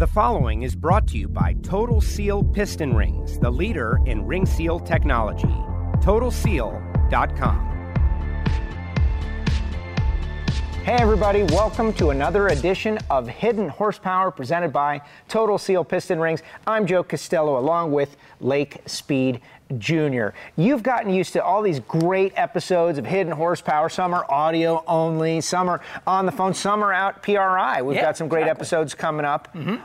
The following is brought to you by Total Seal Piston Rings, the leader in ring seal technology. TotalSeal.com. Hey, everybody, welcome to another edition of Hidden Horsepower presented by Total Seal Piston Rings. I'm Joe Costello along with Lake Speed Jr. You've gotten used to all these great episodes of Hidden Horsepower. Some are audio only, some are on the phone, some are out PRI. We've Yeah, got some great exactly. episodes coming up. Mm-hmm.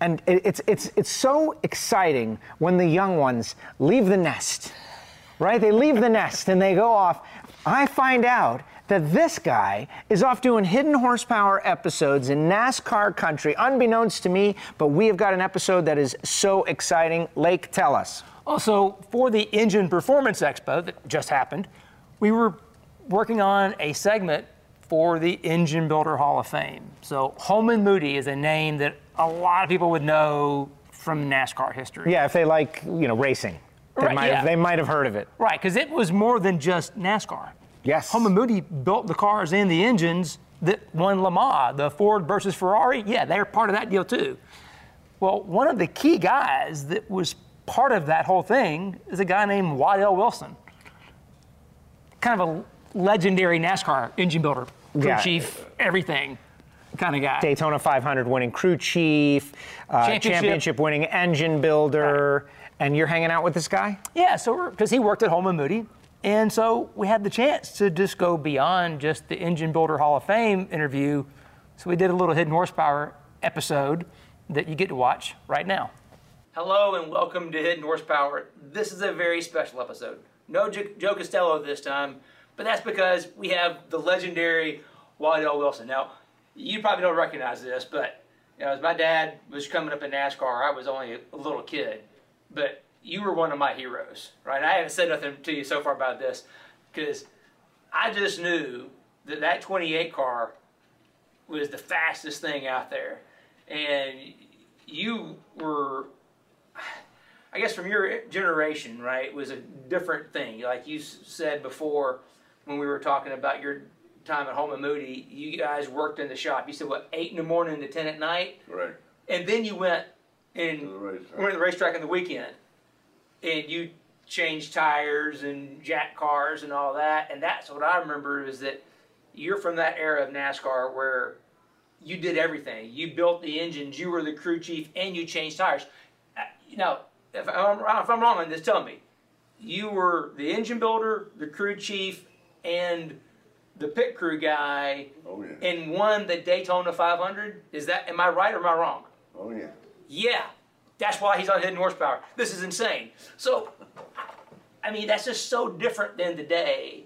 And it- it's, it's, it's so exciting when the young ones leave the nest, right? They leave the nest and they go off. I find out that this guy is off doing hidden horsepower episodes in NASCAR country, unbeknownst to me, but we have got an episode that is so exciting. Lake, tell us. Also, for the Engine Performance Expo that just happened, we were working on a segment for the Engine Builder Hall of Fame. So, Holman Moody is a name that a lot of people would know from NASCAR history. Yeah, if they like, you know, racing, they, Right, might, yeah. have, they might have heard of it. Right, because it was more than just NASCAR. Yes. Holman Moody built the cars and the engines that won Le Mans, the Ford versus Ferrari. Yeah, they're part of that deal too. Well, one of the key guys that was part of that whole thing is a guy named Waddell Wilson. Kind of a legendary NASCAR engine builder, crew Yeah. chief, everything kind of guy. Daytona 500 winning crew chief, uh, Championship. championship winning engine builder, and you're hanging out with this guy? Yeah, so because he worked at Holman Moody, and so we had the chance to just go beyond just the Engine Builder Hall of Fame interview. So we did a little hidden horsepower episode that you get to watch right now. Hello and welcome to Hidden Horsepower. This is a very special episode. No Jo- Joe Costello this time, but that's because we have the legendary Waddell Wilson. Now, you probably don't recognize this, but you know, as my dad was coming up in NASCAR, I was only a little kid, but you were one of my heroes, right? I haven't said nothing to you so far about this because I just knew that that 28 car was the fastest thing out there, and you were I guess from your generation, right, was a different thing. Like you said before, when we were talking about your time at Holman Moody, you guys worked in the shop. You said what, eight in the morning to ten at night, Right. and then you went and went to the racetrack on the weekend, and you changed tires and jack cars and all that. And that's what I remember is that you're from that era of NASCAR where you did everything. You built the engines, you were the crew chief, and you changed tires. Uh, You know, if I'm, if I'm wrong on this, tell me. You were the engine builder, the crew chief, and the pit crew guy, Oh yeah. and won the Daytona 500. Is that? Am I right or am I wrong? Oh yeah. Yeah, that's why he's on hidden horsepower. This is insane. So, I mean, that's just so different than today,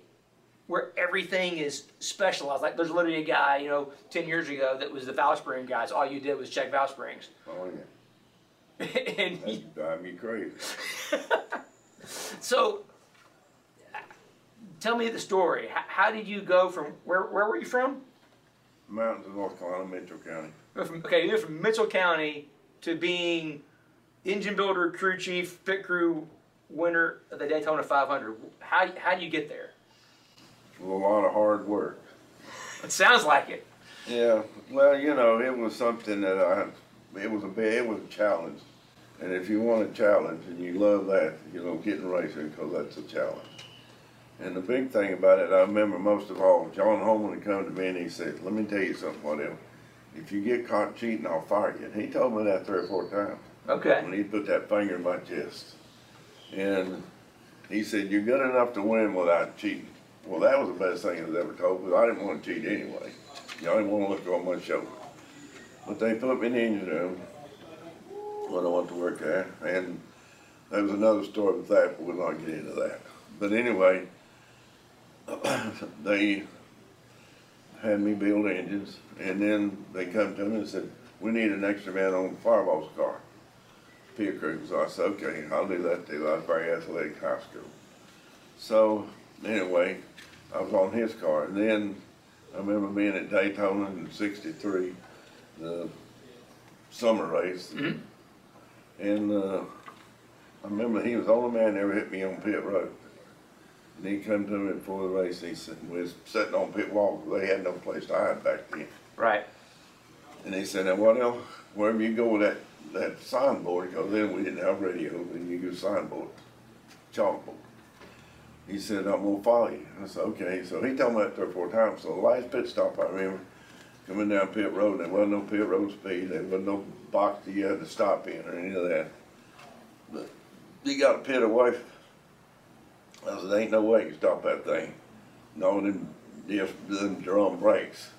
where everything is specialized. Like, there's literally a guy, you know, 10 years ago that was the valve spring guys. All you did was check valve springs. Oh yeah. and he- drive me crazy. so, tell me the story. How, how did you go from where? Where were you from? Mountains of North Carolina, Mitchell County. From, okay, you're from Mitchell County to being engine builder, crew chief, pit crew winner of the Daytona 500. How how do you get there? With a lot of hard work. It sounds like it. Yeah. Well, you know, it was something that I. It was a. It was a challenge. And if you want a challenge and you love that, you know, getting racing because that's a challenge. And the big thing about it, I remember most of all, John Holman would come to me and he said, "Let me tell you something, whatever. If you get caught cheating, I'll fire you." And he told me that three or four times. Okay. when he put that finger in my chest. And he said, You're good enough to win without cheating. Well, that was the best thing I was ever told because I didn't want to cheat anyway. You know, I didn't want to look on my shoulder. But they put me in the engine room when I went to work there. And there was another story with that, but we'll not get into that. But anyway, they had me build engines. And then they come to me and said, We need an extra man on the Fireball's car peer crew. So I said, okay, I'll do that too. I was very athletic high school. So anyway, I was on his car. And then I remember being at Daytona in 63, the summer race. And uh, I remember he was the only man that ever hit me on pit road. And he come to me before the race. He said, we was sitting on pit wall. They had no place to hide back then. Right. And And he said, now what else, wherever you go with that, that signboard, because then we didn't have radio, and you go signboard, chalkboard. He said, I'm gonna follow you. I said, okay. So he told me that three or four times. So the last pit stop, I remember, coming down pit road, there wasn't no pit road speed, there wasn't no box that you had to stop in or any of that. But you got a pit away. I said, ain't no way you can stop that thing. No, them, them drum brakes.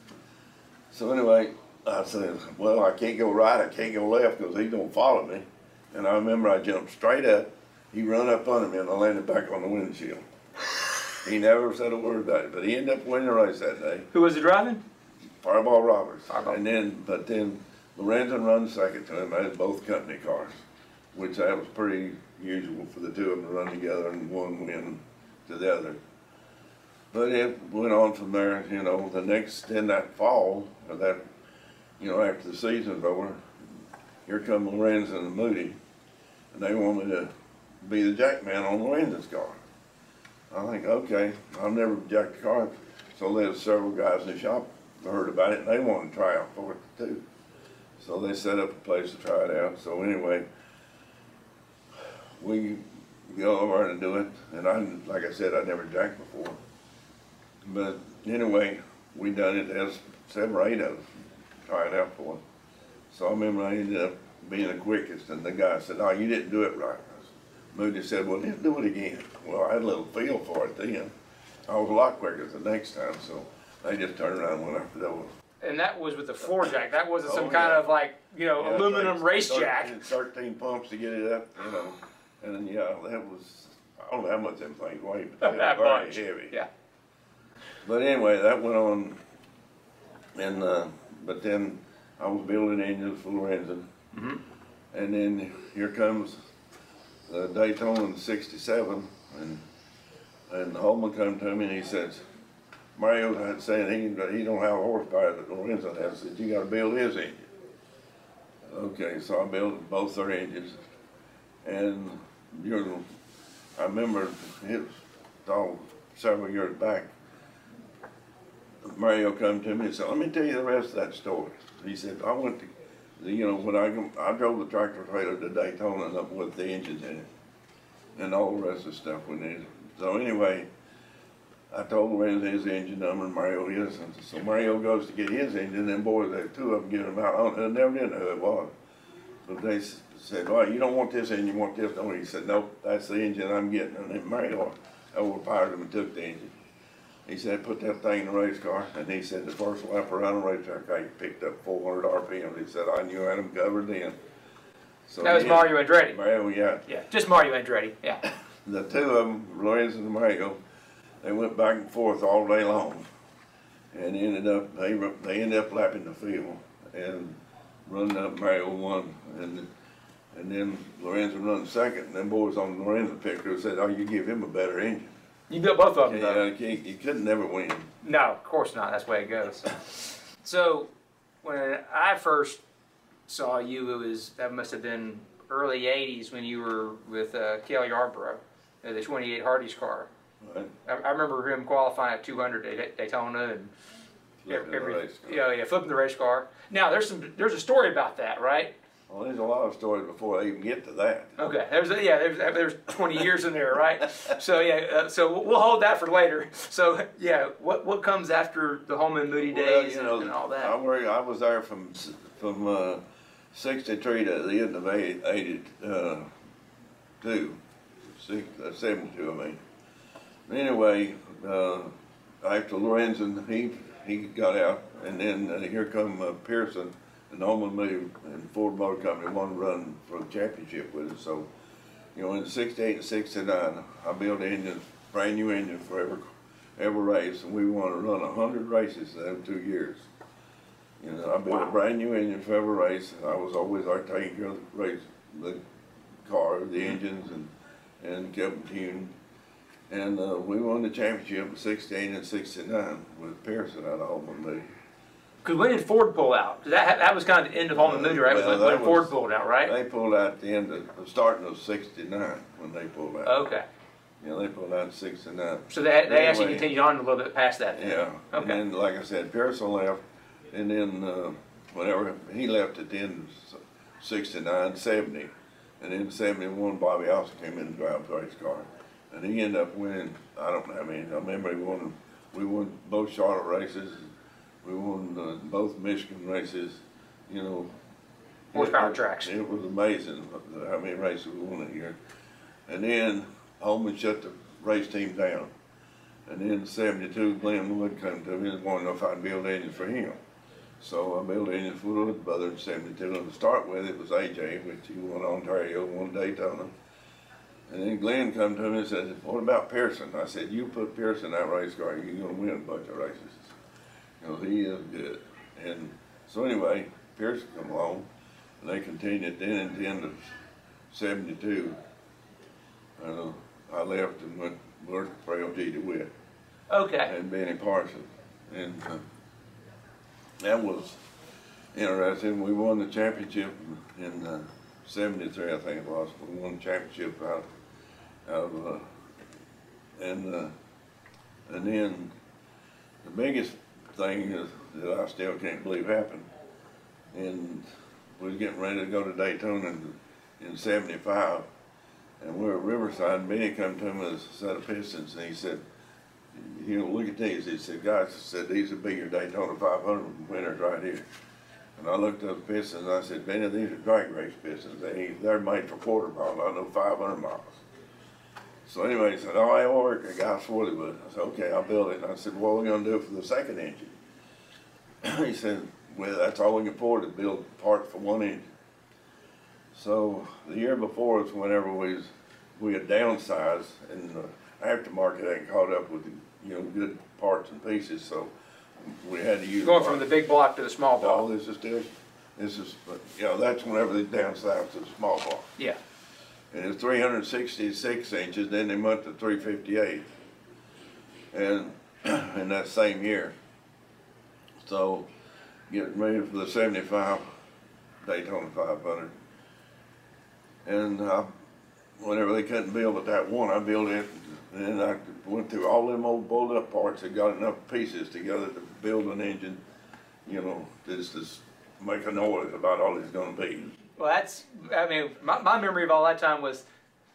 So anyway, I said, well, I can't go right, I can't go left because he's gonna follow me. And I remember I jumped straight up, he run up under me and I landed back on the windshield. He never said a word about it, but he ended up winning the race that day. Who was he driving? Fireball Roberts. Fireball. And then, but then Lorenzen runs second to him. They had both company cars, which that was pretty usual for the two of them to run together and one win to the other. But it went on from there, you know, the next, in that fall, or that, you know, after the season's over, here come Lorenzen and Moody, and they wanted to be the jackman on Lorenzen's car. I think, okay, I've never jacked a car, so there's several guys in the shop heard about it, and they wanted to try out for it too. So they set up a place to try it out. So anyway, we go over and do it, and I, like I said, I never jacked before. But anyway, we done it as seven or eight of us trying out for it. So I remember I ended up being the quickest, and the guy said, "Oh, you didn't do it right." Moody said, "Well, let's do it again." Well, I had a little feel for it then. I was a lot quicker the next time, so they just turned around and went after those. And that was with the floor jack. That wasn't Oh, some kind yeah. of like, you know, Yeah, aluminum thirteen- race jack. Thirteen pumps to get it up, you know, and then, yeah, that was, I don't know how much them things weigh, but they That were very much. heavy. Yeah. But anyway, that went on, and, uh, but then I was building engines for Lorenzen. Mm-hmm. And then here comes the Daytona in sixty-seven, and, and Holman come to me and he says, Mario had said he, he don't have a horsepower that Lorenzen has, said, you gotta build his engine. Okay, so I built both their engines, and, you know, I remember it was, several years back, Mario come to me and said, let me tell you the rest of that story. He said, I went to, you know, when I, I drove the tractor trailer to Daytona with the engines in it and all the rest of the stuff we needed. So anyway, I told Lorenzen his engine number and Mario his, and so Mario goes to get his engine, and boys, the two of them get him out, I never did know who it was. But they said, well, you don't want this engine, you want this, you? He said, nope, that's the engine I'm getting, and then Mario overpowered him and took the engine. He said, put that thing in the race car, and he said, the first lap around the racetrack, I picked up four hundred RPM. He said, I knew I had him covered then. So That was Mario Andretti. Mario, yeah. Yeah, just Mario Andretti. Yeah. The two of them, Lorenzen and Mario, they went back and forth all day long. And ended up, they, they ended up lapping the field and running up Mario one, And, and then Lorenzen run second, and them boys on Lorenzen pit crew said, oh, you give him a better engine. You built both of them. Yeah, though. you you couldn't never win. No, of course not. That's the way it goes. So, when I first saw you, it was that must have been early '80s when you were with uh, Cale Yarborough, uh, the '28 Hardy's car. Right? I, I remember him qualifying at 200 at Daytona and Flipping the race car. yeah, yeah, flipping the race car. Now there's some there's a story about that, right? Well, there's a lot of stories before I even get to that. Okay, there's a, yeah, there's there's 20 years in there, right? So yeah, uh, so we'll hold that for later. So yeah, what what comes after the Holman Moody Well, days you and, know, and all I that? worked, I was there from, from, uh, sixty-three to the end of eighty, eighty, uh, six, uh, seventy-two, I mean. Anyway, uh, after Lorenzen, he, he got out, and then uh, here come uh, Pearson, and Holman Moody and Ford Motor Company wanted to run for the championship with us, so, you know, in sixty-eight and sixty-nine, I built engines, brand new engine for every, every race, and we wanted to run a hundred races in them two years. You know, I built a brand new engine for every race, and I was always there taking care of the race, the car, the engines, and, and kept them tuned. And, uh, we won the championship in sixteen and sixty-nine with Pearson out of Holman Moody. Because when did Ford pull out? That that was kind of the end of Holman Moody, right? Well, when, when Ford pulled out, right? They pulled out at the end of, the starting of sixty-nine, when they pulled out. Okay, Yeah, they pulled out in sixty-nine. so they they actually continued on a little bit past that. Then. Yeah, and Okay. then, like I said, Pearson left, and then, uh, whenever he left at the end of 69, 70, and then 71, Bobby Allison came in and drive the race car. And he ended up winning, I don't know how many, I remember he won, we won both Charlotte races, we won uh, both Michigan races, you know. Horsepower It- tracks. It was amazing how many races we won that year. And then Holman shut the race team down. And then seventy-two, Glenn Wood come to me and wanted to know if I'd build engines for him. So I built engines for Wood Brother in seventy-two, and to start with, it was AJ, which he won Ontario, won Daytona. And then Glenn come to me and said, what about Pearson? I said, you put Pearson in that race car, you're gonna win a bunch of races. You know, he is good. And so anyway, Pearson come along, and they continued, then at the end of seventy-two, uh, I left and went worked for LG DeWitt Okay. and Benny Parsons. And uh, that was interesting. We won the championship in uh, 73, I think it was. We won the championship out, out of, uh, and, uh, and then the biggest thing is that I still can't believe happened. And we was getting ready to go to Daytona in, in 75. And we were at Riverside, and Benny come to me with a set of pistons, and he said, you know, look at these. He said, guys, he said, these would be your Daytona 500 winners right here. And I looked at the pistons, and I said, Benny, these are drag race pistons. They, they're made for quarter mile, I know 500 miles. So anyway, he said, oh, that'll work. Guy swore he would. I said, okay, I'll build it. And I said, "Well, what are we gonna do it for the second engine? he said, well, that's all we can afford to build parts for one engine. So the year before was whenever we was, we had downsized and the aftermarket hadn't caught up with the, you know, good parts and pieces, so we had to use. Going from the big block to the small No, block. this is still, this is, you know, that's whenever they downsized to the small block. Yeah. And it's three hundred and sixty-six inches, then they went to three fifty-eight. And, in that same year. So, getting ready for the seventy-five Daytona five hundred. And, uh, whenever they couldn't build it that one, I built it, and I went through all them old bolted up parts and got enough pieces together to build an engine, you know, just to make a noise about all it's gonna be. Well, that's, I mean, my, my memory of all that time was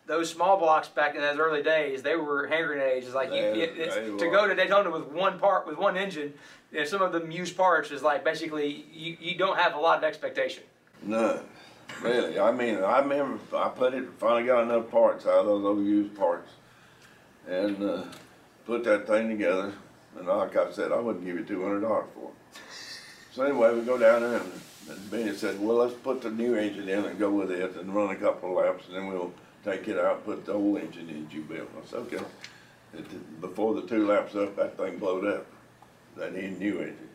those small blocks back in those early days, they were hand grenades. It's like, you, it, it's, to go to Daytona with one part, with one engine, you know, some of them used parts is like basically you, you don't have a lot of expectation. None, really. I mean, I remember I put it, finally got enough parts out of those old used parts, and uh, put that thing together. And like I said, I wouldn't give you two hundred dollars for it. So anyway, we go down there, and, and Benny said, "Well, let's put the new engine in and go with it, and run a couple of laps, and then we'll take it out, put the old engine in you built." I said, "Okay." It, before the two laps up, that thing blowed up. That new engine.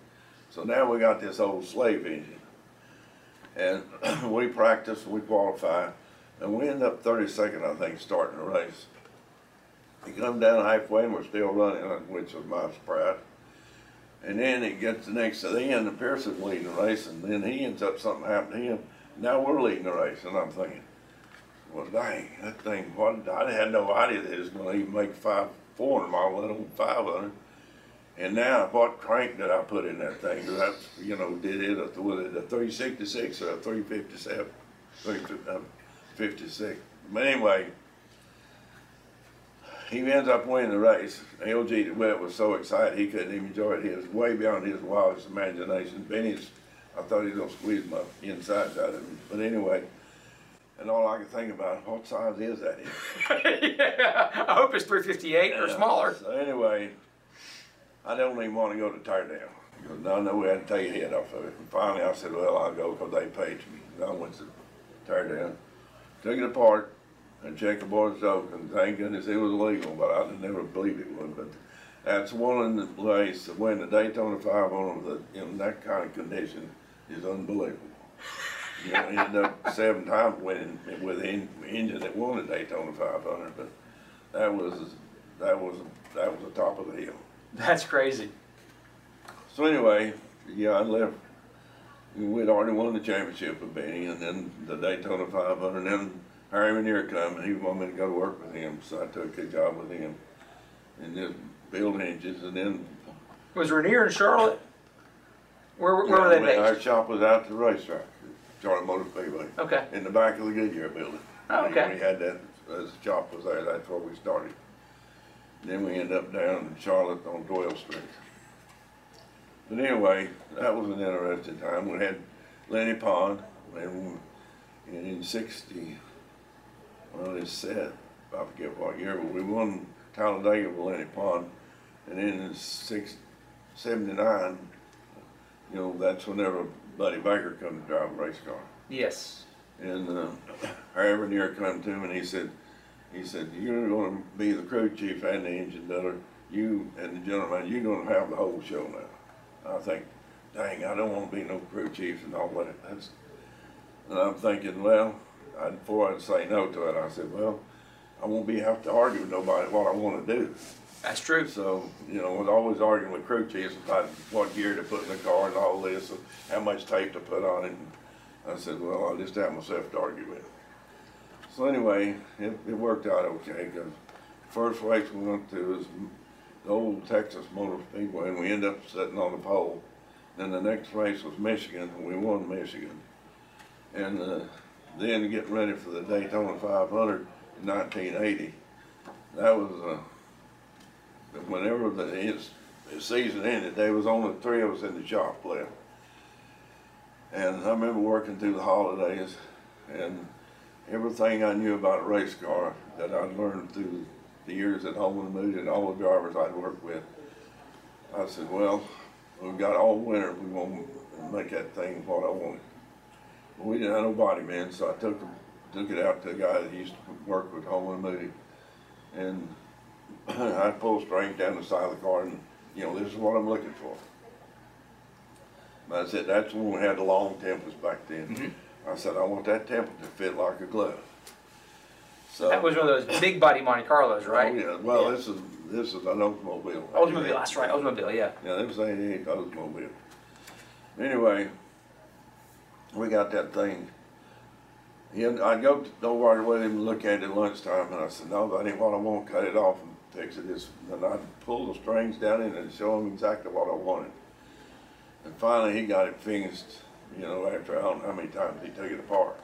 So now we got this old slave engine and we practiced, we qualified, and we end up thirty-second, I think, starting the race. We come down halfway and we're still running, which was my surprise. And then it gets the next to the end, and Pearson's leading the race, and then he ends up, something happened to him. Now we're leading the race, and I'm thinking, well, dang, that thing, what, I had no idea that it was gonna even make five, four hundred mile, let alone five hundred. And now, what crank did I put in that thing? Did I, you know, did it, a- was it a three sixty-six or a three fifty-seven? Three uh, fifty-six. But anyway, he ends up winning the race. LG DeWitt was so excited he couldn't even enjoy it. He was way beyond his wildest imagination. Benny's, I thought he was gonna squeeze my insides out of him. But anyway, and all I could think about, what size is that? yeah, I hope it's 358 or smaller. So anyway, I don't even want to go to tear down. Because I know we had to take your head off of it. And finally I said, well, I'll go because they paid me. And I went to tear down, took it apart and checked the board's oak and thank goodness it was legal, but I never believed it would. But that's one in the place to win the Daytona 500 the, in that kind of condition is unbelievable. You know, ended up seven times winning with the engine that won the Daytona 500, but that was that was that was the top of the hill. That's crazy. So anyway, yeah, I left. We'd already won the championship with Benny, and then the Daytona 500. And then Harry Ranier come and he wanted me to go to work with him, so I took a job with him and then build hinges and then. Was Ranier in Charlotte? Where, where yeah, were they based? Our shop was out the racetrack, Charlotte Motor Speedway. Okay. In the back of the Goodyear building. Oh, okay. We had that, as the shop was there, that's where we started. Then we ended up down in Charlotte on Doyle Street. But anyway, that was an interesting time. We had Lennie Pond, and in 60, well, this set. I forget what year, but we won Talladega Valenti Pond. And then in 79, you know, that's whenever Buddy Baker come to drive a race car. Yes. And uh, Harry Ranier come to him and he said, he said, you're going to be the crew chief and the engine builder. You and the gentleman, you're going to have the whole show now. I think, dang, I don't want to be no crew chief and all that. That's, and I'm thinking, well, I, before I'd say no to it, I said, well, I won't be have to argue with nobody what I wanna do. That's true. So, you know, I was always arguing with crew chiefs about what gear to put in the car and all this, and how much tape to put on it. And I said, well, I'll just have myself to argue with. So anyway, it, it worked out okay, because first race we went to was the old Texas Motor Speedway, and we ended up sitting on the pole. Then the next race was Michigan, and we won Michigan. And uh, then getting ready for the Daytona 500 in 1980, that was uh, whenever the, his, season ended, there was only three of us in the shop left. And I remember working through the holidays, and everything I knew about a race car that I'd learned through the years at Holman and and all the drivers I'd worked with, I said, well, we've got all winter, we want to make that thing what I wanted. We didn't have no body man, so I took, took it out to a guy that used to work with Holman Moody. And I pulled strings down the side of the car and, you know, this is what I'm looking for. But I said, that's when we had the long tempers back then. Mm-hmm. I said, I want that temple to fit like a glove. So. That was one of those big body Monte Carlos, right? Oh, yeah, well, Yeah. this is, this is an Oldsmobile. Oldsmobile, that's right, Oldsmobile, yeah. Yeah, this was eighty-eight Oldsmobile. Anyway, we got that thing. He, I'd go nowhere with him and look at it at lunchtime, and I said, no, that ain't what I want, cut it off and fix it. And I'd pull the strings down in and show him exactly what I wanted. And finally, he got it finished, you know, after I don't know how many times he took it apart.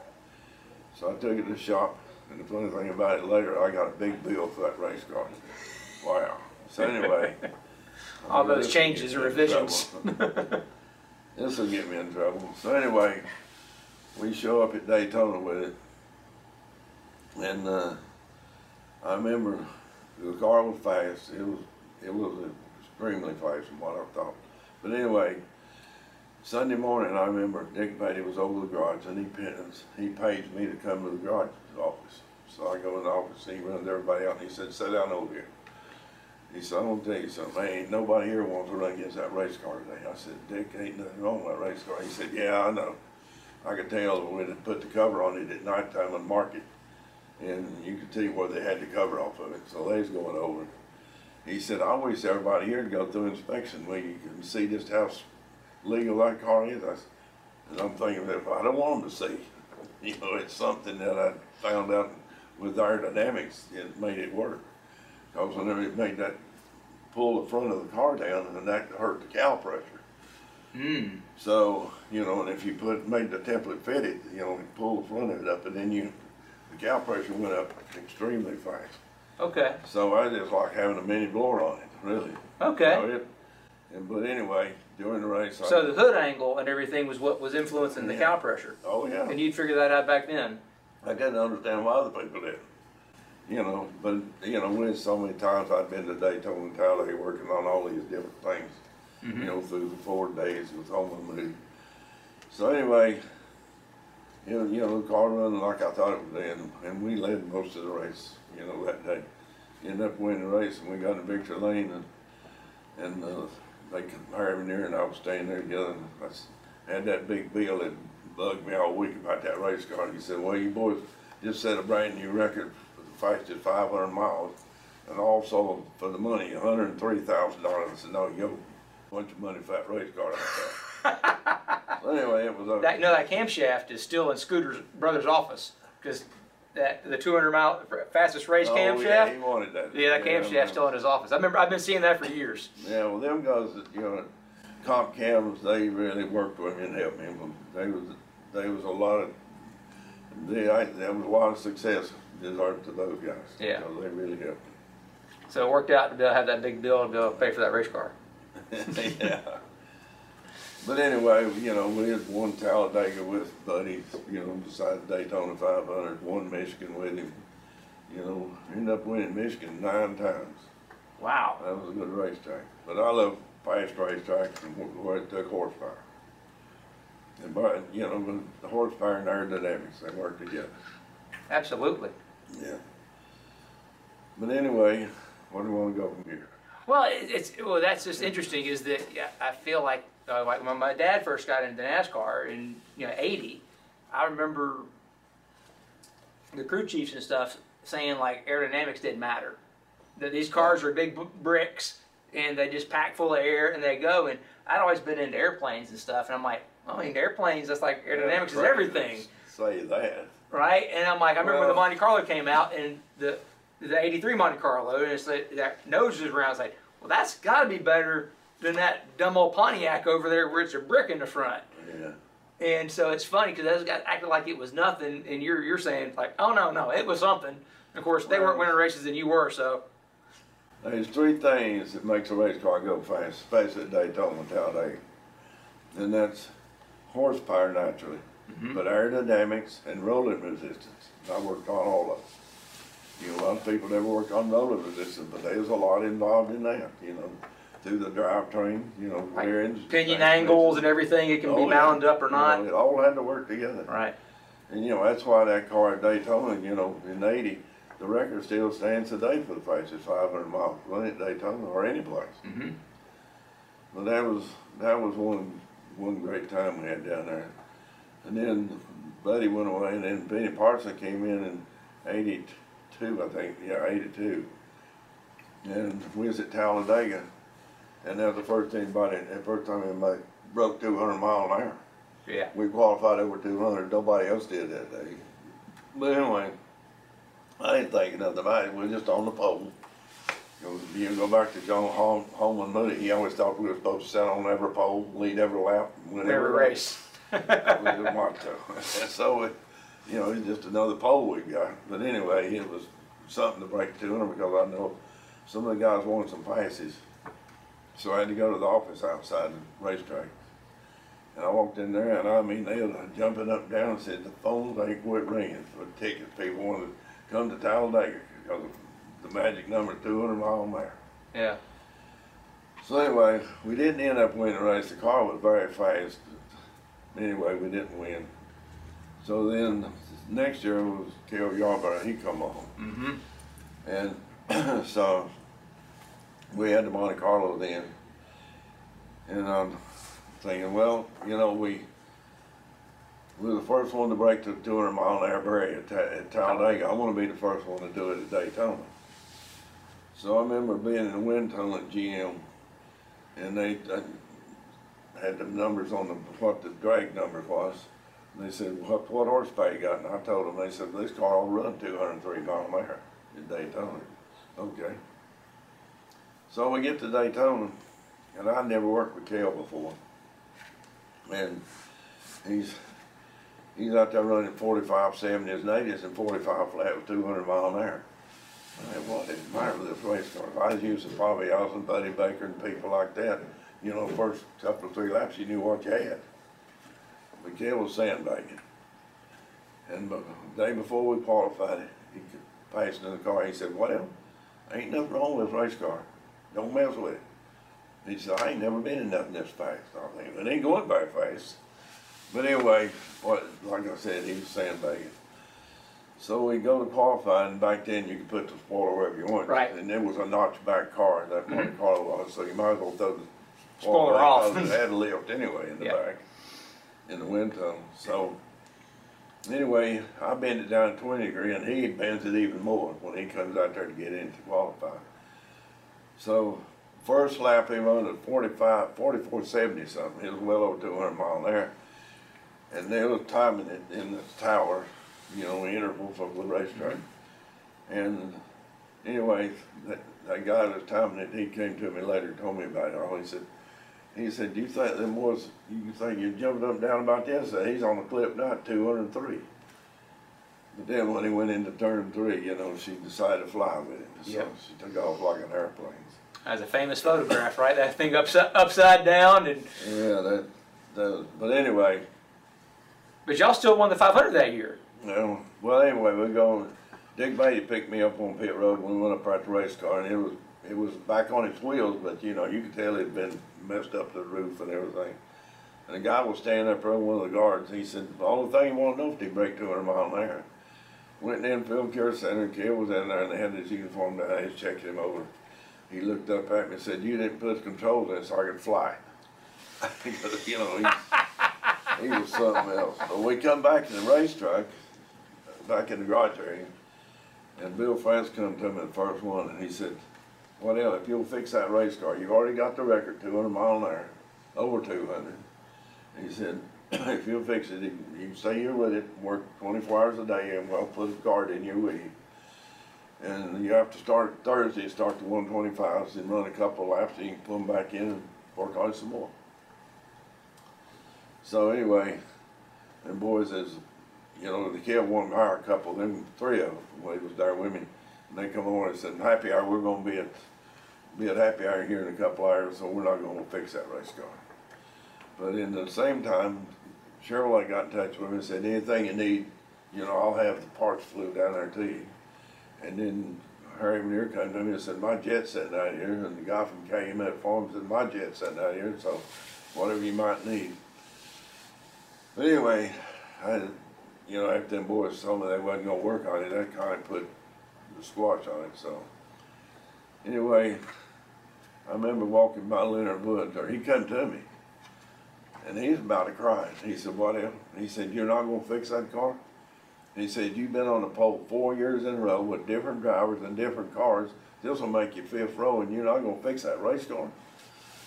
So I took it to the shop, and the funny thing about it, later, I got a big bill for that race car. Wow. So anyway. All those changes get or me in revisions. This will get me in trouble. So anyway, we show up at Daytona with it. And, uh, I remember the car was fast. It was, it was extremely fast from what I thought. But anyway, Sunday morning, I remember Dick Beaty was over the garage and he, pa- he paid me to come to the garage office. So I go in the office, and he runs everybody out and he said, sit down over here. He said, I'm gonna tell you something, ain't nobody here wants to run against that race car today. I said, Dick, ain't nothing wrong with that race car. He said, yeah, I know. I could tell when they put the cover on it at nighttime and mark it. And you could see where they had the cover off of it, so they was going over. He said, I wish everybody here would go through inspection where you can see just how legal that car is. I And I'm thinking, if I don't want them to see, you know, it's something that I found out with aerodynamics, it made it work. Cause whenever it made that, pull the front of the car down and that hurt the cowl pressure. Hmm. So, you know, and if you put, made the template fit it, you know, pull the front of it up and then you, the cowl pressure went up extremely fast. Okay, So I just like having a mini blower on it, really. okay. So it- And, but anyway, during the race, I. So the hood angle and everything was what was influencing the Yeah. cowl pressure. Oh, yeah. And you'd figure that out back then. I didn't understand why other people did. You know, but, you know, when so many times I've been to Daytona and Talladega working on all these different things, you know, through the four days with Holman Moody. So anyway, you know, you know, the car running like I thought it would end, and we led most of the race, you know, that day. Ended up winning the race, and we got in victory lane, and, and, uh, they come Harry Ranier, and I was standing there together, and I had that big bill that bugged me all week about that race car. He said, well, you boys just set a brand new record fastest five hundred miles, and also for the money, hundred and three thousand dollars. I said, no, you go, bunch of money for that race car like. So Anyway, it was okay. That, know, that camshaft is still in Scooter's brother's office because that the 200 mile fastest race Oh, yeah, camshaft. he wanted that. Yeah, that camshaft's still in his office. I remember I've been seeing that for years. Yeah, well, them guys, that, you know, comp cams, they really worked with me and helped me. They was, they was a lot of, they, I, there was a lot of success deserved to those guys. Yeah. Because they really helped So it worked out to be able to have that big bill to pay for that race car. Yeah. But anyway, you know, we had one Talladega with Buddy, you know, decided Daytona five hundred, one Michigan with him. You know, ended up winning Michigan nine times. Wow. That was a good racetrack. But I love fast racetracks and wh- where it took horsepower. And but, you know, the- the horsepower and aerodynamics, they work together. Absolutely. Yeah. But anyway, where do we wanna go from here? Well, it's well. That's just interesting. Is that yeah, I feel like uh, like when my dad first got into NASCAR in you know '80, I remember the crew chiefs and stuff saying like aerodynamics didn't matter. That these cars are big bricks and they just pack full of air and they go. And I'd always been into airplanes and stuff, and I'm like, oh, I mean airplanes. That's like aerodynamics is everything. Say that. Right? And I'm like, I remember when the Monte Carlo came out and the the '83 Monte Carlo, and it's like that nose was around. It's like, well, that's got to be better than that dumb old Pontiac over there where it's a brick in the front. Yeah. And so it's funny because those guys acted like it was nothing, and you're you're saying like, oh no, no, it was something. Of course, they weren't winning races than you were, so There's three things that makes a race car go fast, especially at Daytona, Talladega. And that's horsepower naturally, but aerodynamics and rolling resistance. I worked on all of them. You know, a lot of people never work on rolling resistance, but there's a lot involved in that, you know, through the drivetrain, you know, like rear ends. pinion angles and everything, it can be Oh, yeah. up or You know, not. It all had to work together. Right. And you know, that's why that car at Daytona, you know, in eighty, the record still stands today for the fastest five hundred miles run at Daytona or any place. Mhm. But that was, that was one, one great time we had down there. And then Buddy went away and then Benny Parson came in in eighty-two, I think, yeah, eighty-two. And we was at Talladega, and that was the first anybody, the first time anybody broke two hundred mile an hour. Yeah. We qualified over two hundred, nobody else did that day. But anyway, I didn't think nothing about it, we were just on the pole. You know, you go back to John Hol- Holman Moody, he always thought we were supposed to sit on every pole, lead every lap, win Every every race. race. That was his motto. So, it, you know, it's just another pole we got, but anyway, it was something to break two hundred because I know some of the guys wanted some passes. So I had to go to the office outside the racetrack. And I walked in there and I mean, they were jumping up and down and said, the phones ain't quit ringing for tickets. People wanted to come to Talladega because of the magic number two hundred mile an hour. Yeah. So anyway, we didn't end up winning the race. The car was very fast. Anyway, we didn't win. So then next year was Cale Yarborough. He come on. Mm-hmm. And so we had the Monte Carlo then. And I'm thinking, well, you know, we we were the first one to break the 200 mile an hour barrier at, at Talladega. I want to be the first one to do it at Daytona. So I remember being in the wind tunnel at GM, and they had the numbers on the what the drag number was. And they said, what, what horsepower you got? And I told them, they said, this car will run 203 mile an hour in Daytona. Okay. So we get to Daytona, and I never worked with Cale before. And he's he's out there running 45, 70s, and 80s, and 45 flat with 200 mile an hour. I said, what the matter this race car? I was using Bobby Allison, Buddy Baker, and people like that. You know, first couple of three laps, you knew what you had. But Cale was sandbagging. And the day before we qualified, he passed in the car. He said, "Well, ain't nothing wrong with this race car. Don't mess with it." He said, "I ain't never been in nothing this fast." I think it ain't going very fast. But anyway, what like I said, he was sandbagging. So we go to qualifying. Back then, you could put the spoiler wherever you want. Right. And there was a notch back car that Monte Carlo was, so you might as well throw the Spoiler off. It had a lift anyway in the Yeah. back, in the wind tunnel. So anyway, I bend it down to 20 degree, and he bends it even more when he comes out there to get in to qualify. So first lap he run at 45, 44, 70 something. It was well over 200 mile an hour. And they was timing it in the tower, you know, the intervals of the racetrack. Mm-hmm. And anyway, that, that guy that was timing it, he came to me later and told me about it all. He said, He said, "Do you think them boys? You think you're jumping up and down about this?" "He's on the clip now, two hundred and three. But then when he went into turn three, you know, she decided to fly with him. So Yep. she took off like an airplane. That's a famous photograph, right? That thing upside upside down, and Yeah, that, that. But anyway, but y'all still won the 500 that year. No, well, anyway, we go. Dick Beaty picked me up on pit road when we went up at the race car, and it was it was back on its wheels, but you know you could tell it had been messed up the roof and everything. And the guy was standing up there, one of the guards. He said, "The only thing you want to know if they break 200 mile an hour." Went in field care center, and Kid was in there, and they had his uniform down. They checked him over. He looked up at me and said, "You didn't put the controls in so I could fly." You know, he, he was something else. But we come back to the racetrack, back in the garage area, and Bill France come to me the first one, and he said, "What else? If you'll fix that race car, you've already got the record, 200 mile an hour, over 200." He said, "If you'll fix it, you stay here with it, work 24 hours a day, and we'll put a guard in here with you." And you have to start Thursday, start the 125s, and run a couple laps, and you can put them back in and work on some more. So anyway, and boys, as you know, the kid wanted to hire a couple, them three of them, when he was there with me. And they come over and said, happy hour, we're gonna be at, be at happy hour here in a couple hours, so we're not gonna fix that race car. But in the same time, Chevrolet got in touch with me and said, anything you need, you know, I'll have the parts flew down there to you. And then Harry Ranier came to me and said, my jet's sitting out here, and the guy from KMF Farms said, my jet's sitting out here, so whatever you might need. But anyway, I, you know, after them boys told me they wasn't gonna work on it, that kind of put the squash on it, so. Anyway, I remember walking by Leonard Woods, or he come to me, and he's about to cry. He said, what else? He said, you're not gonna fix that car? He said, you've been on the pole four years in a row with different drivers and different cars. This will make you fifth row, and you're not gonna fix that race car?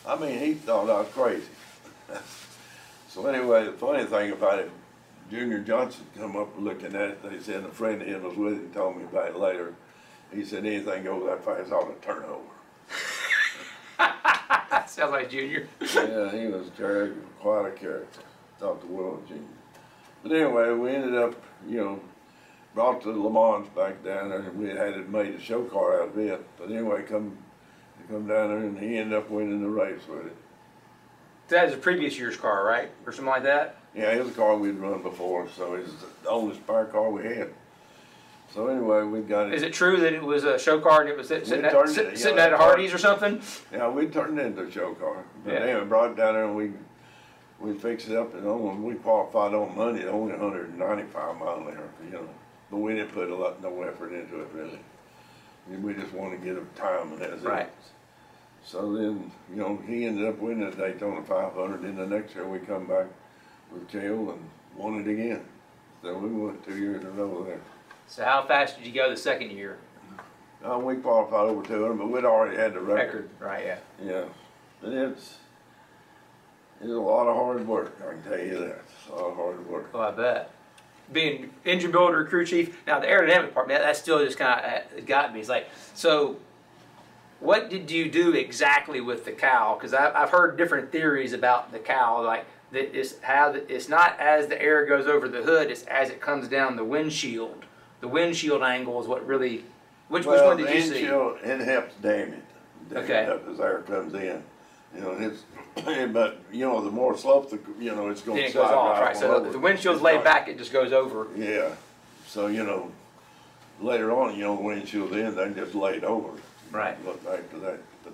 I mean, he thought I was crazy. So anyway, the funny thing about it, Junior Johnson come up looking at it, they said, a friend of his was with him, told me about it later. He said, anything goes that fast, ought to turn over. Sounds like Junior. Yeah, he was quite a character, the world Junior. But anyway, we ended up, you know, brought the Le Mans back down there, and we had it made a show car out of it. But anyway, come, come down there, and he ended up winning the race with it. That was a previous year's car, right, or something like that. Yeah, it was a car we'd run before, so it's the oldest spare car we had. So anyway, we got it. Is it true that it was a show car and it was sitting, at, sit- it, sitting yeah, at car- Hardee's or something? Yeah, we turned it into a show car. But Yeah. anyway, brought it down there and we, we fixed it up and only, we qualified on Monday, only hundred and ninety-five mile an hour, you know. But we didn't put a lot, no effort into it really. We- just wanted to get a time and that's it. Right. So then, you know, he ended up winning the Daytona five hundred, then the next year we come back with Cale and won it again. So we went two years in a row there. So how fast did you go the second year? Uh, we qualified over two hundred, but we'd already had the Record, right? Yeah. Yeah, and it's, it's a lot of hard work, I can tell you that, it's a lot of hard work. Well, I bet. Being engine builder, crew chief. Now the aerodynamic part, man, that still just kind of got me. It's like, so, what did you do exactly with the cowl? Because I've, I've heard different theories about the cowl, like that it's how the, it's not as the air goes over the hood, it's as it comes down the windshield. The windshield angle is what really. Which, which one did Well, you the see? windshield, It helps dam it. Dam it Okay. up As air comes in, you know, and it's, but, you know, the more slope, the, you know, it's gonna Then it goes off, right? So over. the windshield's It's laid like- back, it just goes over. Yeah, so, you know, later on, you know, the windshield's in, they just laid over. Right. Look back to that, but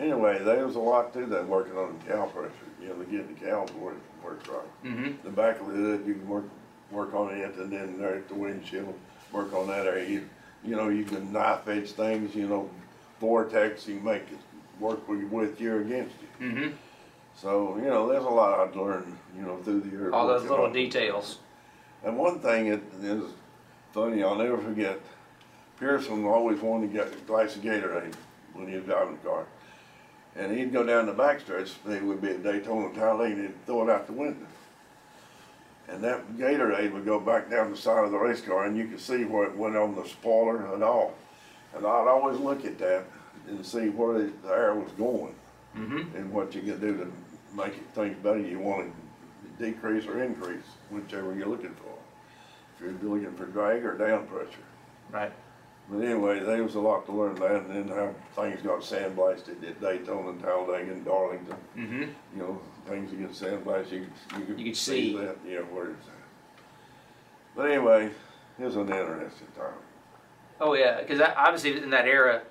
anyway, there was a lot to that, working on the cowl pressure, you know, to get the cowl work, work right. Mm-hmm. The back of the hood, you can work, work on it, and then there at the windshield, work on that area. You, you know, you can knife edge things, you know, vortex, you make it work with, with you or against you. Mm-hmm. So, you know, there's a lot I've learned, you know, through the years. All those little on details. And one thing that is funny, I'll never forget, Pearson always wanted to get a glass of Gatorade when he was driving the car. And he'd go down the back backstretch, they would be at Daytona Talladega, and he'd throw it out the window. And that Gatorade would go back down the side of the race car, and you could see where it went on the spoiler and all. And I'd always look at that and see where the air was going Mm-hmm. and what you could do to make it things better, you want to decrease or increase, whichever you're looking for. If you're looking for drag or down pressure. Right. But anyway, there was a lot to learn that, and then how things got sandblasted at Daytona, and Talladega, and Darlington. Mm-hmm. You know, things that get sandblasted, you could, you could. You could see. that, yeah, where it's at. But anyway, it was an interesting time. Oh yeah, because obviously in that era,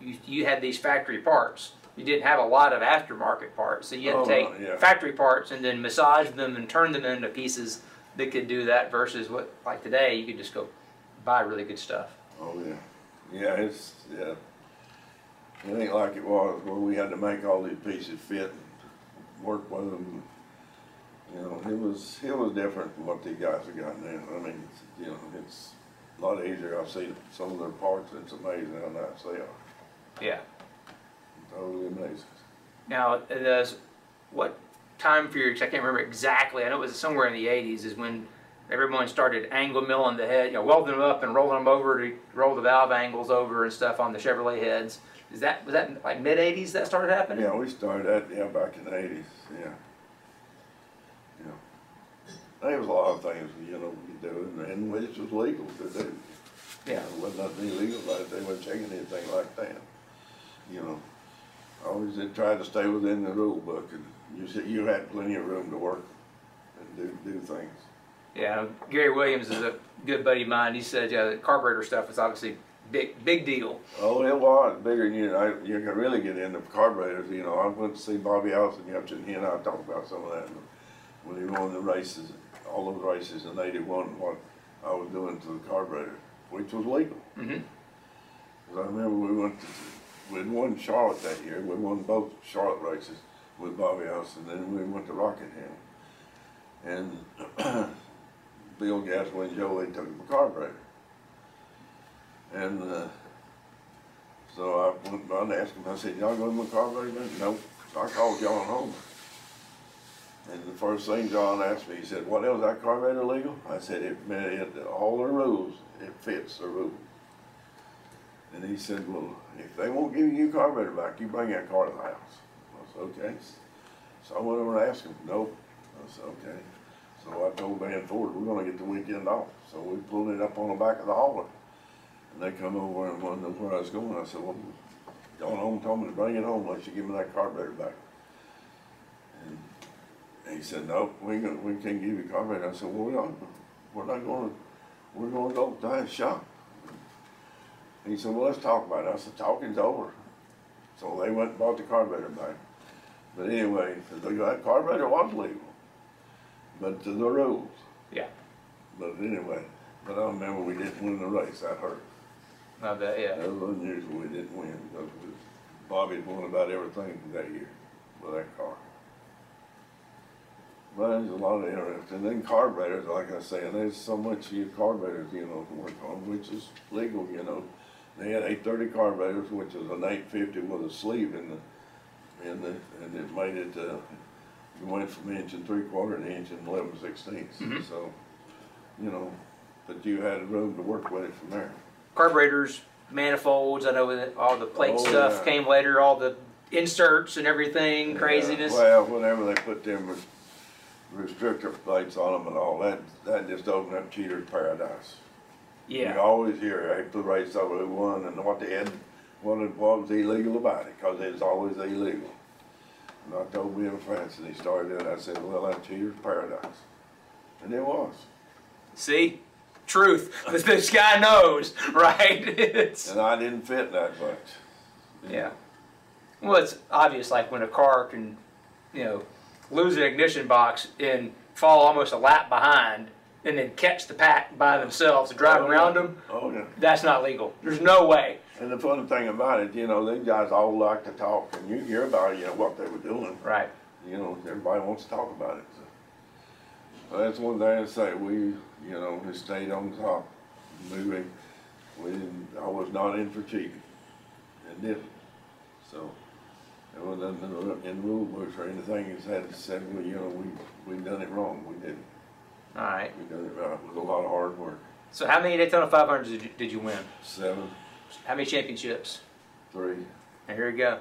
you you had these factory parts. You didn't have a lot of aftermarket parts, so you had Oh, to take yeah. factory parts and then massage them and turn them into pieces that could do that. Versus what like today, you could just go buy really good stuff. Oh, yeah. Yeah, it's, yeah. It ain't like it was where we had to make all these pieces fit and work with them. You know, it was, it was different from what these guys have got now. I mean, it's, you know, it's a lot easier. I see some of their parts, it's amazing how nice they are. Yeah. Totally amazing. Now, there's what time period? I can't remember exactly. I know it was somewhere in the '80s. Is when everyone started angle milling the head, you know, welding them up and rolling them over to roll the valve angles over and stuff on the Chevrolet heads. Is that was that like mid '80s that started happening? Yeah, we started that, yeah, back in the eighties, yeah. Yeah. There was a lot of things, you know, we do, and- which was legal to do. Yeah. Know, Wasn't nothing illegal about it, they weren't checking anything like that, you know. Always they tried to stay within the rule book, and you said, you had plenty of room to work and do, do things. Yeah, Gary Williams is a good buddy of mine. He said yeah, the carburetor stuff is obviously big, big deal. Oh, it was bigger than you, I, you can really get into carburetors, you know, I went to see Bobby Allison yesterday, and he and I talked about some of that. When he won the races, all those races in eighty-one, what I was doing to the carburetor, which was legal. Mhm. 'Cause I remember we went to, we won Charlotte that year, we won both Charlotte races with Bobby Allison, then we went to Rockingham. And Bill and Joe, they took the carburetor. And, uh, so I went by and asked him, I said, y'all going to my carburetor? Said, Nope. So I called John Homer. And the first thing John asked me, he said, what else, that carburetor legal? I said, it, it, all the rules, it fits the rules. And he said, well, if they won't give you your carburetor back, you bring that car to the house. I said, okay. So I went over and asked him, nope. I said, okay. So I told Van Ford, we're gonna get the weekend off. So we pulled it up on the back of the hauler. And they come over and wanted to know where I was going. I said, well, John Home told me to bring it home unless you give me that carburetor back. And he said, no, we ain't gonna, we can't give you a carburetor. I said, well, we're not, we're not gonna, we're gonna go to the shop. And he said, well, let's talk about it. I said, talking's over. So they went and bought the carburetor back. But anyway, the carburetor was legal, but to the rules. Yeah. But anyway, but I remember we didn't win the race. That hurt. I bet. Yeah. That was unusual. We didn't win because Bobby had won about everything that year with that car. But there's a lot of interest. And then carburetors, like I say, and there's so much your carburetors, you know, to work on, which is legal, you know. They had eight thirty carburetors, which is an eight fifty with a sleeve in the, in the, and it made it, uh, you went from inch and three quarter to inch and eleven sixteenths. Mhm. So, you know, but you had room to work with it from there. Carburetors, manifolds. I know that all the plate Oh, stuff yeah. came later. All the inserts and everything, Yeah, craziness. Well, whenever they put them res- restrictor plates on them and all, that, that just opened up cheater's paradise. Yeah. You always hear after the race over who won and what they had, what it what was illegal about it, cause it's always illegal. I told Bill France and he started it, I said, well, that's cheater's paradise. And it was. See, truth. this, this guy knows, right? And I didn't fit that much. yeah. Well, it's obvious. Like when a car can, you know, lose an ignition box and fall almost a lap behind, and then catch the pack by themselves and drive Oh, around yeah. them. Oh, yeah. That's not legal. There's no way. And the funny thing about it, you know, these guys all like to talk and you hear about, you know, what they were doing. Right. you know, everybody wants to talk about it. So. But that's one thing I say, we, you know, we stayed on top, moving. We didn't, I was not in for cheating, and didn't. So, it wasn't in the, in the rule books or anything that said, said, well, you know, we, we done it wrong, we didn't. All right. We done it right, it was a lot of hard work. So how many Daytona 500s did you, did you win? Seven, How many championships? three, And here we go.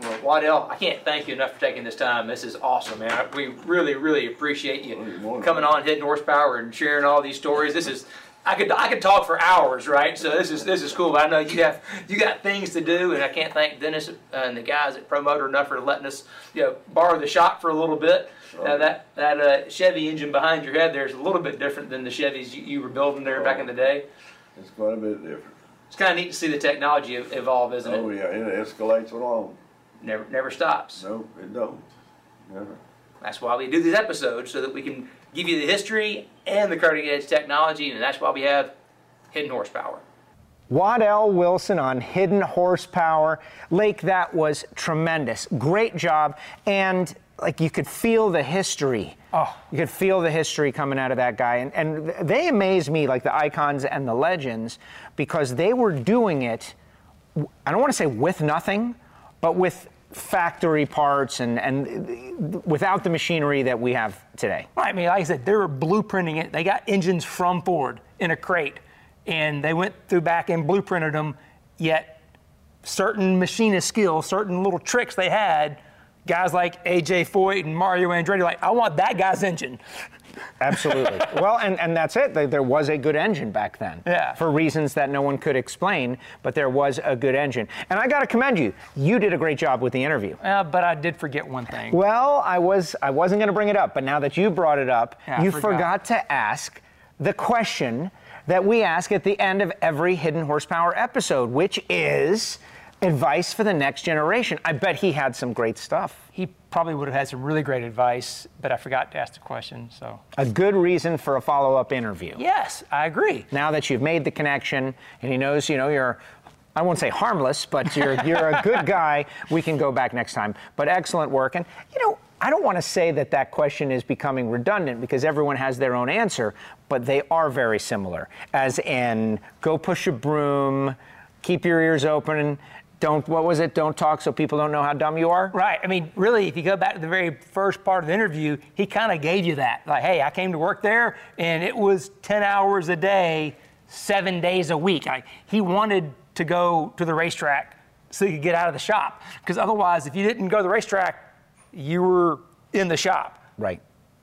Well, Waddell, I can't thank you enough for taking this time. This is awesome, man. We really, really appreciate you Well, you're more than coming on, Hidden Horsepower, and sharing all these stories. This is. I could I could talk for hours, right? So this is this is cool. But I know you have you got things to do, and I can't thank Dennis and the guys at Pro Motor enough for letting us you know borrow the shop for a little bit. Now that that uh, Chevy engine behind your head there is a little bit different than the Chevys you, you were building there back in the day. It's quite a bit different. It's kind of neat to see the technology evolve, isn't it? Oh, yeah, it escalates along. Never never stops. No, it don't. Never. That's why we do these episodes so that we can give you the history and the cutting edge technology, and that's why we have hidden horsepower. Waddell Wilson on Hidden Horsepower. Lake, that was tremendous. Great job. And like you could feel the history. Oh. You could feel the history coming out of that guy. And, and they amaze me, like the icons and the legends, because they were doing it, I don't want to say with nothing, but with factory parts and, and without the machinery that we have today. Right, I mean, like I said, they were blueprinting it. They got engines from Ford in a crate, and they went through back and blueprinted them. Yet, certain machinist skills, certain little tricks they had, guys like AJ Foyt and Mario Andretti, like, I want that guy's engine. Absolutely. well, and, and that's it. There- was a good engine back then. Yeah. For reasons that no one could explain, but there was a good engine. And I got to commend you. You did a great job with the interview. Uh, but I did forget one thing. Well, I was I wasn't going to bring it up, but now that you brought it up, Yeah, you forgot. forgot to ask the question that we ask at the end of every Hidden Horsepower episode, which is advice for the next generation. I bet he had some great stuff. He probably would have had some really great advice, but I forgot to ask the question. So, A good reason for a follow-up interview. yes, I agree. now that you've made the connection and he knows, you know, you're I won't say harmless, but you're you're a good guy. We can go back next time. But excellent work. And you know, I don't want to say that that question is becoming redundant because everyone has their own answer, but they are very similar. As in, go push a broom, keep your ears open, don't what was it? Don't talk so people don't know how dumb you are. Right. I mean, really, if you go back to the very first part of the interview, he kind of gave you that. Like, hey, I came to work there, and it was 10 hours a day, seven days a week. Like, he wanted to go to the racetrack so he could get out of the shop. Because otherwise, if you didn't go to the racetrack, you were in the shop. Right.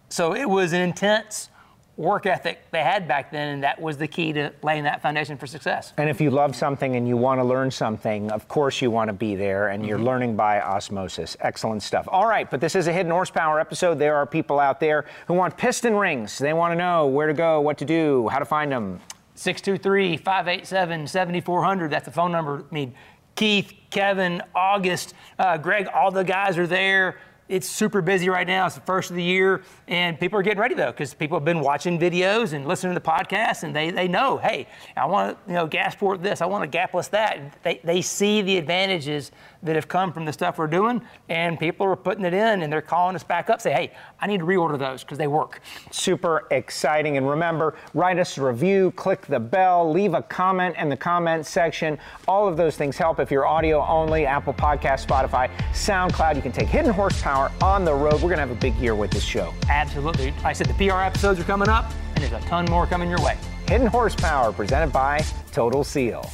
So it was an intense work ethic they had back then, and that was the key to laying that foundation for success. And if you love something and you want to learn something, of course you want to be there and you're learning by osmosis. Excellent stuff. All right, but this is a hidden horsepower episode. There are people out there who want piston rings. They want to know where to go, what to do, how to find them. 623 587 7400. That's the phone number. I mean, Keith, Kevin, August, uh, Greg, all the guys are there. It's super busy right now. It's the first of the year, and people are getting ready though, because people have been watching videos and listening to the podcast, and they, they know, hey, I want to you know gas gasport this, I want to gapless that. They, they see the advantages that have come from the stuff we're doing, and people are putting it in, and they're calling us back up, say, hey, I need to reorder those because they work. Super exciting. And remember, write us a review, click the bell, leave a comment in the comment section. All of those things help if you're audio only, Apple Podcast, Spotify, SoundCloud. You can take Hidden Horsepower on the road. We're going to have a big year with this show. Absolutely. I said the PR episodes are coming up, and there's a ton more coming your way. Hidden Horsepower presented by Total Seal.